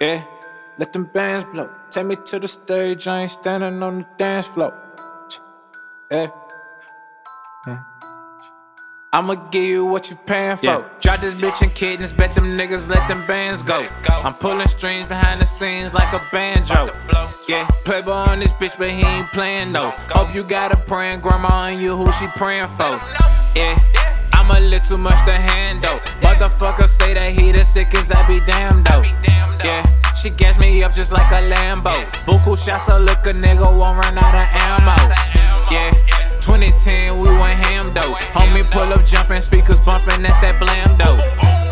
Yeah, let them bands blow. Take me to the stage, I ain't standing on the dance floor. Yeah. yeah. I'ma give you what you paying for. Yeah. Drop this bitch in kittens, bet them niggas let them bands go. I'm pulling strings behind the scenes like a banjo. Yeah, playboy on this bitch, but he ain't playing though. Hope you got a praying grandma on you, who she praying for. Yeah. I'm a little too much to handle. Motherfucker say that he the sickest, I be damn though. She gas me up just like a Lambo. Buku shots, so look a nigga won't run out of ammo. Yeah, 2010 we went ham though. Homie pull up jumping, speakers bumping, that's that blam though.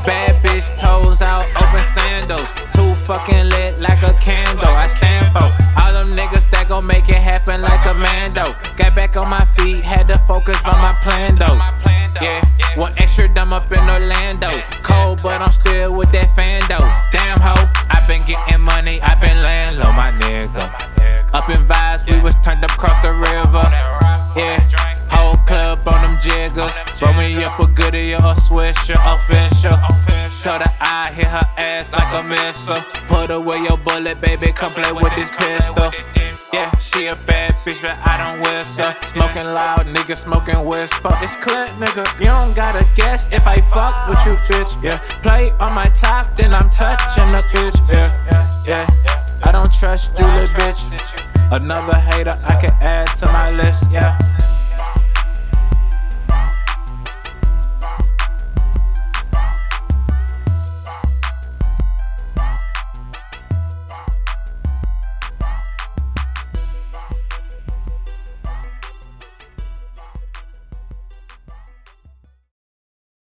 Bad bitch toes out, open sandals. Too fucking lit like a candle. I stand for all them niggas that gon' make it happen like a mando. Got back on my feet, had to focus on my plan though. Yeah, one extra dumb up in Orlando. Cold, but I'm still with that fan though. Damn ho, I been getting money, I been laying low, my nigga. Up in vibes, we was turned up across the river. Yeah, whole club on them jiggers. Roll me up a goodie or a swisher, official. Tell the eye, hit her ass like a missile. Put away your bullet, baby, come play with this pistol. Yeah, she a bad bitch, but I don't whistle. Smoking loud, nigga smoking whisper. It's clear, nigga. You don't gotta guess if I fuck with you, bitch. Yeah, play on my top, then I'm touching the bitch. Yeah, yeah. I don't trust you, little bitch. Another hater I can add to my list. Yeah.